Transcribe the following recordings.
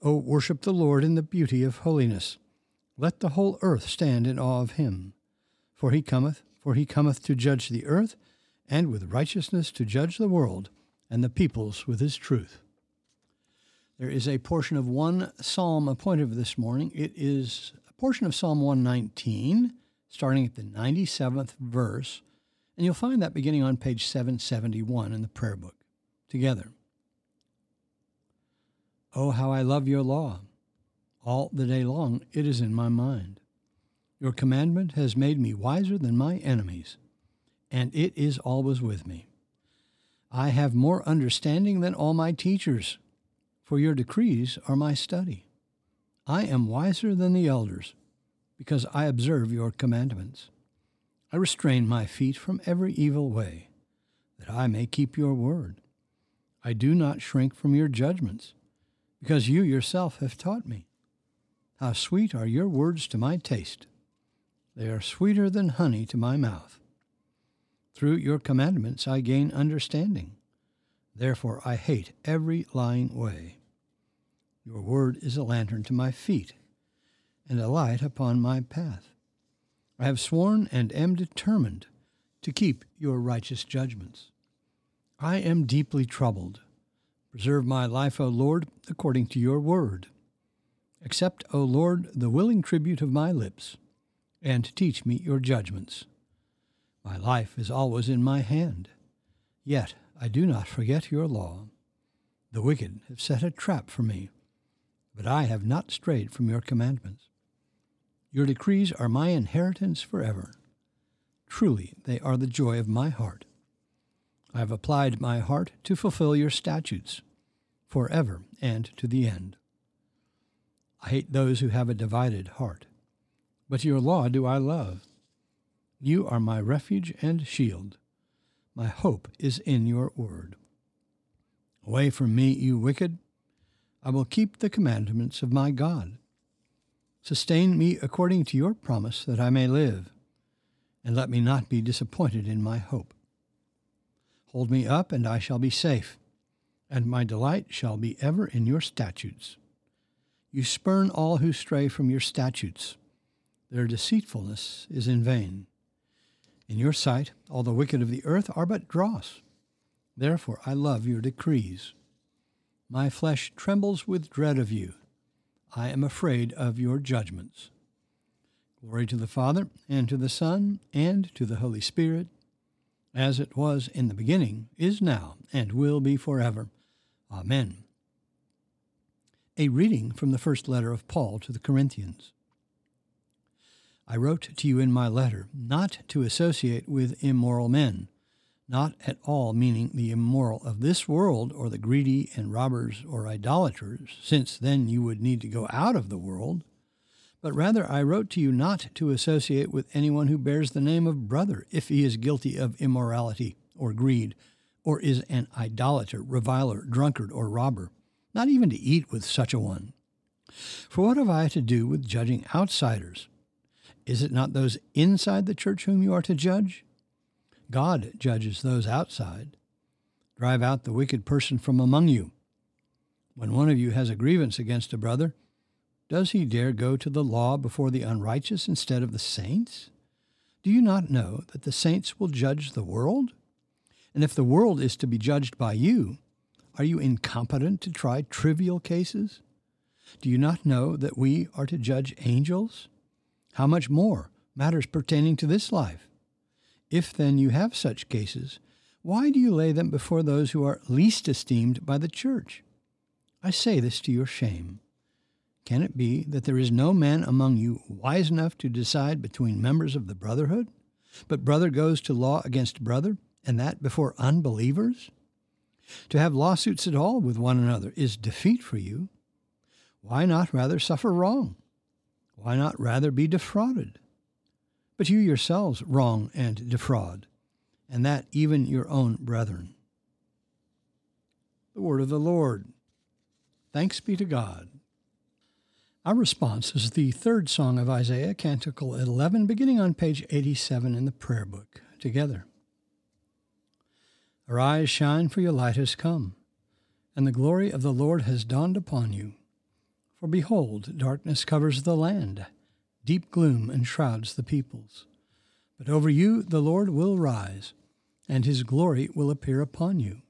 O worship the Lord in the beauty of holiness. Let the whole earth stand in awe of him. For he cometh, for he cometh to judge the earth, and with righteousness to judge the world, and the peoples with his truth. There is a portion of one psalm appointed this morning. It is a portion of Psalm 119, starting at the 97th verse, and you'll find that beginning on page 771 in the prayer book together. Oh, how I love your law! All the day long it is in my mind. Your commandment has made me wiser than my enemies, and it is always with me. I have more understanding than all my teachers, for your decrees are my study. I am wiser than the elders, because I observe your commandments. I restrain my feet from every evil way, that I may keep your word. I do not shrink from your judgments, because you yourself have taught me. How sweet are your words to my taste! They are sweeter than honey to my mouth. Through your commandments I gain understanding. Therefore I hate every lying way. Your word is a lantern to my feet, and a light upon my path. I have sworn and am determined to keep your righteous judgments. I am deeply troubled. Preserve my life, O Lord, according to your word. Accept, O Lord, the willing tribute of my lips, and teach me your judgments. My life is always in my hand, yet I do not forget your law. The wicked have set a trap for me, but I have not strayed from your commandments. Your decrees are my inheritance forever. Truly, they are the joy of my heart. I have applied my heart to fulfill your statutes, forever and to the end. I hate those who have a divided heart, but your law do I love. You are my refuge and shield. My hope is in your word. Away from me, you wicked. I will keep the commandments of my God. Sustain me according to your promise that I may live, and let me not be disappointed in my hope. Hold me up, and I shall be safe, and my delight shall be ever in your statutes. You spurn all who stray from your statutes. Their deceitfulness is in vain. In your sight, all the wicked of the earth are but dross. Therefore I love your decrees. My flesh trembles with dread of you. I am afraid of your judgments. Glory to the Father, and to the Son, and to the Holy Spirit as it was in the beginning, is now, and will be forever. Amen. A reading from the first letter of Paul to the Corinthians. I wrote to you in my letter not to associate with immoral men, not at all meaning the immoral of this world or the greedy and robbers or idolaters, since then you would need to go out of the world but rather I wrote to you not to associate with anyone who bears the name of brother if he is guilty of immorality or greed, or is an idolater, reviler, drunkard, or robber, not even to eat with such a one. For what have I to do with judging outsiders? Is it not those inside the church whom you are to judge? God judges those outside. Drive out the wicked person from among you. When one of you has a grievance against a brother, does he dare go to the law before the unrighteous instead of the saints? Do you not know that the saints will judge the world? And if the world is to be judged by you, are you incompetent to try trivial cases? Do you not know that we are to judge angels? How much more matters pertaining to this life? If then you have such cases, why do you lay them before those who are least esteemed by the church? I say this to your shame. Can it be that there is no man among you wise enough to decide between members of the brotherhood? But brother goes to law against brother, and that before unbelievers? To have lawsuits at all with one another is defeat for you. Why not rather suffer wrong? Why not rather be defrauded? But you yourselves wrong and defraud, and that even your own brethren. The word of the Lord. Thanks be to God. Our response is the third song of Isaiah, Canticle 11, beginning on page 87 in the prayer book, together. Arise, shine, for your light has come, and the glory of the Lord has dawned upon you. For behold, darkness covers the land, deep gloom enshrouds the peoples. But over you the Lord will rise, and his glory will appear upon you.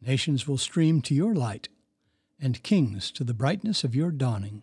Nations will stream to your light, and kings to the brightness of your dawning.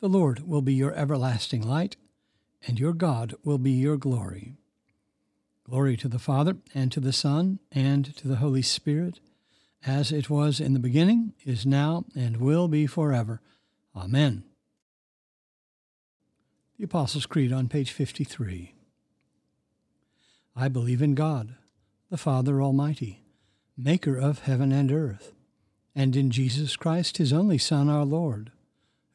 The Lord will be your everlasting light, and your God will be your glory. Glory to the Father, and to the Son, and to the Holy Spirit, as it was in the beginning, is now, and will be forever. Amen. The Apostles' Creed on page 53. I believe in God, the Father Almighty, maker of heaven and earth, and in Jesus Christ, his only Son, our Lord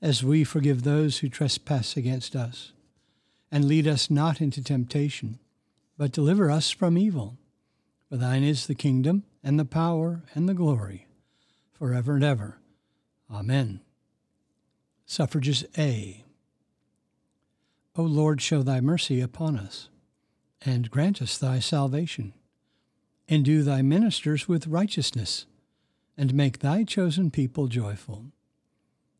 as we forgive those who trespass against us. And lead us not into temptation, but deliver us from evil. For thine is the kingdom, and the power, and the glory, forever and ever. Amen. Suffrages A. O Lord, show thy mercy upon us, and grant us thy salvation. Endue thy ministers with righteousness, and make thy chosen people joyful.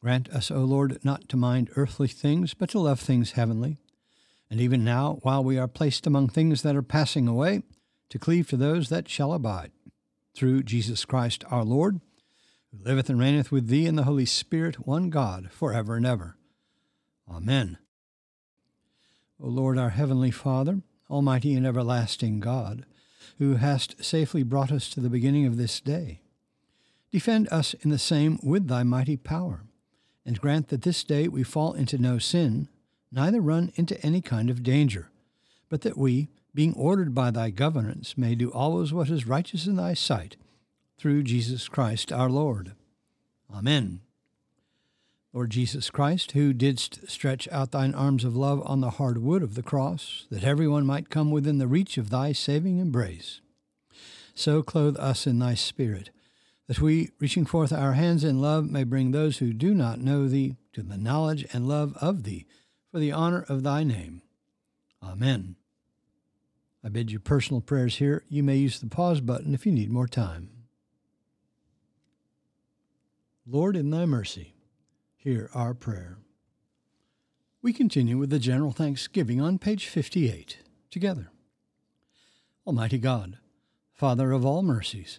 Grant us, O Lord, not to mind earthly things, but to love things heavenly. And even now, while we are placed among things that are passing away, to cleave to those that shall abide. Through Jesus Christ our Lord, who liveth and reigneth with thee in the Holy Spirit, one God, for ever and ever. Amen. O Lord, our heavenly Father, Almighty and everlasting God, who hast safely brought us to the beginning of this day. Defend us in the same with thy mighty power, and grant that this day we fall into no sin, neither run into any kind of danger, but that we, being ordered by thy governance, may do always what is righteous in thy sight, through Jesus Christ our Lord. Amen. Lord Jesus Christ, who didst stretch out thine arms of love on the hard wood of the cross, that everyone might come within the reach of thy saving embrace, so clothe us in thy Spirit, that we, reaching forth our hands in love, may bring those who do not know thee to the knowledge and love of thee, for the honor of thy name. Amen. I bid you personal prayers here. You may use the pause button if you need more time. Lord, in thy mercy, hear our prayer. We continue with the general thanksgiving on page 58 together. Almighty God, Father of all mercies,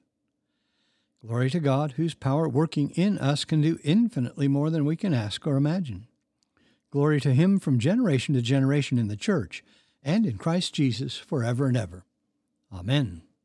Glory to God, whose power working in us can do infinitely more than we can ask or imagine. Glory to him from generation to generation in the church and in Christ Jesus forever and ever. Amen.